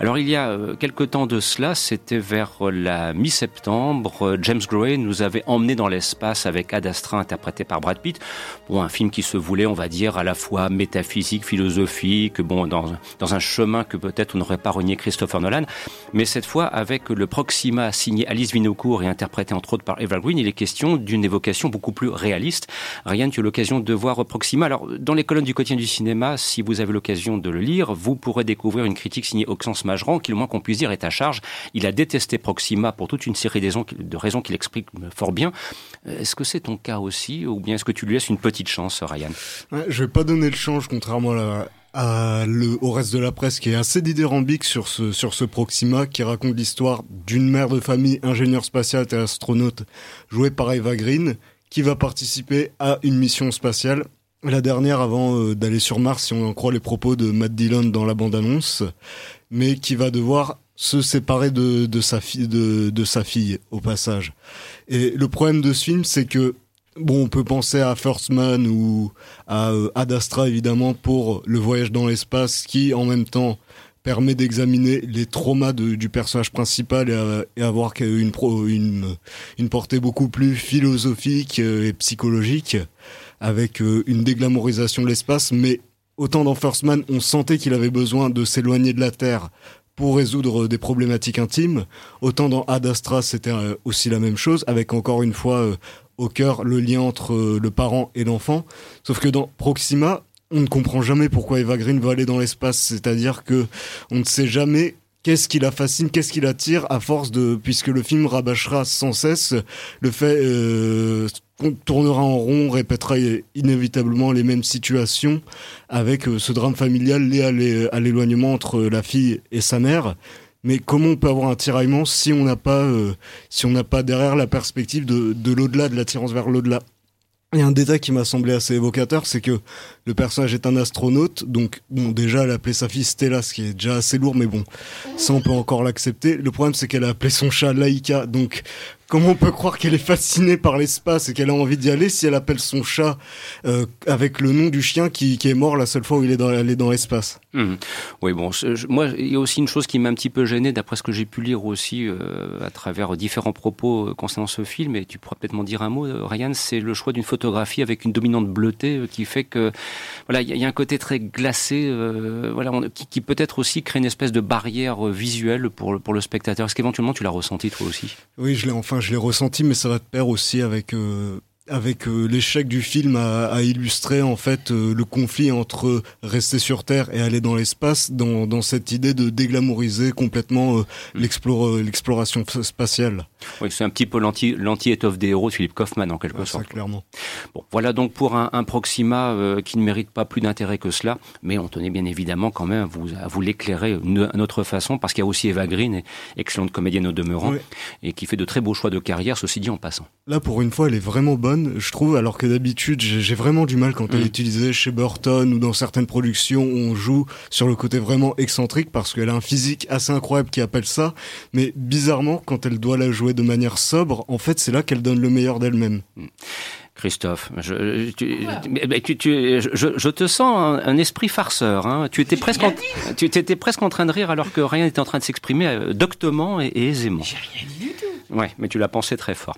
Alors il y a euh, quelque temps de cela, c'était vers la mi-septembre, euh, James Gray nous avait emmené dans l'espace avec Ad Astra interprété par Brad Pitt, bon un film qui se voulait, on va dire, à la fois métaphysique, philosophique, bon dans, dans un chemin que peut-être on n'aurait pas renié Christopher Nolan, mais cette fois avec le Proxima signé Alice Vinocourt et interprété entre autres par Eva Green, il est question d'une évocation beaucoup plus réaliste. Ryan, tu as l'occasion de voir Proxima. Alors dans les colonnes du quotidien du cinéma, si vous avez l'occasion de le lire, vous pourrez découvrir une critique signée Oxens Qui, le moins qu'on puisse dire, est à charge. Il a détesté Proxima pour toute une série de raisons qu'il explique fort bien. Est-ce que c'est ton cas aussi, ou bien est-ce que tu lui laisses une petite chance, Ryan? Ouais, Je vais pas donner le change, contrairement au reste de la presse qui est assez dithyrambique sur ce, sur ce Proxima qui raconte l'histoire d'une mère de famille ingénieure spatiale et astronaute jouée par Eva Green qui va participer à une mission spatiale la dernière avant euh, d'aller sur Mars, si on en croit les propos de Matt Dillon dans la bande-annonce, mais qui va devoir se séparer de, sa fille, de, de, sa fille au passage. Et le problème de ce film, c'est que bon, on peut penser à First Man ou à euh, Ad Astra évidemment pour le voyage dans l'espace, qui en même temps permet d'examiner les traumas du personnage principal et, et avoir une, une, portée beaucoup plus philosophique euh, et psychologique avec euh, une déglamorisation de l'espace, mais autant dans First Man, on sentait qu'il avait besoin de s'éloigner de la Terre pour résoudre des problématiques intimes, autant dans Ad Astra, c'était euh, aussi la même chose, avec encore une fois euh, au cœur le lien entre le parent et l'enfant. Sauf que dans Proxima, on ne comprend jamais pourquoi Eva Green va aller dans l'espace, c'est-à-dire que on ne sait jamais qu'est-ce qui la fascine, qu'est-ce qui la tire à force de, puisque le film rabâchera sans cesse le fait euh, qu'on tournera en rond, répétera inévitablement les mêmes situations avec euh, ce drame familial lié à l'éloignement entre la fille et sa mère. Mais comment on peut avoir un tiraillement si on n'a pas, euh, si on n'a pas derrière la perspective de l'au-delà, de l'attirance vers l'au-delà? Il y a un détail qui m'a semblé assez évocateur, c'est que le personnage est un astronaute, donc bon déjà elle a appelé sa fille Stella, ce qui est déjà assez lourd, mais bon, ça on peut encore l'accepter. Le problème c'est qu'elle a appelé son chat Laika, donc Comment on peut croire qu'elle est fascinée par l'espace et qu'elle a envie d'y aller si elle appelle son chat euh, avec le nom du chien qui, qui, est mort la seule fois où il est dans, allé dans l'espace mmh. Oui, bon, moi, il y a aussi une chose qui m'a un petit peu gêné, d'après ce que j'ai pu lire aussi euh, à travers différents propos euh, concernant ce film, et tu pourras peut-être m'en dire un mot, Ryan, c'est le choix d'une photographie avec une dominante bleutée qui fait que, voilà, il y, y, a un côté très glacé, euh, voilà, on, qui, qui peut-être aussi crée une espèce de barrière visuelle pour, pour le spectateur. Est-ce qu'éventuellement tu l'as ressenti toi aussi? Oui, je l'ai enfin je l'ai ressenti, mais ça va de pair aussi avec euh, avec euh, l'échec du film à, à, illustrer en fait euh, le conflit entre rester sur Terre et aller dans l'espace, dans, dans cette idée de déglamouriser complètement euh, mm. l'exploration spatiale. Oui, c'est un petit peu l'anti-étoffe des héros de Philippe Kaufman en quelque ah, sorte. Ça, clairement. Bon, voilà donc pour un, un Proxima qui ne mérite pas plus d'intérêt que cela, mais on tenait bien évidemment quand même à vous, à vous l'éclairer à notre façon, parce qu'il y a aussi Eva Green, excellente comédienne au demeurant, oui. et qui fait de très beaux choix de carrière, ceci dit en passant. Là, pour une fois, elle est vraiment bonne je trouve, alors que d'habitude, j'ai vraiment du mal quand elle est utilisée chez Burton ou dans certaines productions où on joue sur le côté vraiment excentrique parce qu'elle a un physique assez incroyable qui appelle ça. Mais bizarrement, quand elle doit la jouer de manière sobre, en fait, c'est là qu'elle donne le meilleur d'elle-même. Christophe, je, tu, tu, tu, je, je, te sens un, un esprit farceur. Hein. Tu, étais presque en, tu étais presque en train de rire alors que rien n'était en train de s'exprimer doctement et, et aisément. J'ai rien dit du tout. Ouais, mais tu l'as pensé très fort.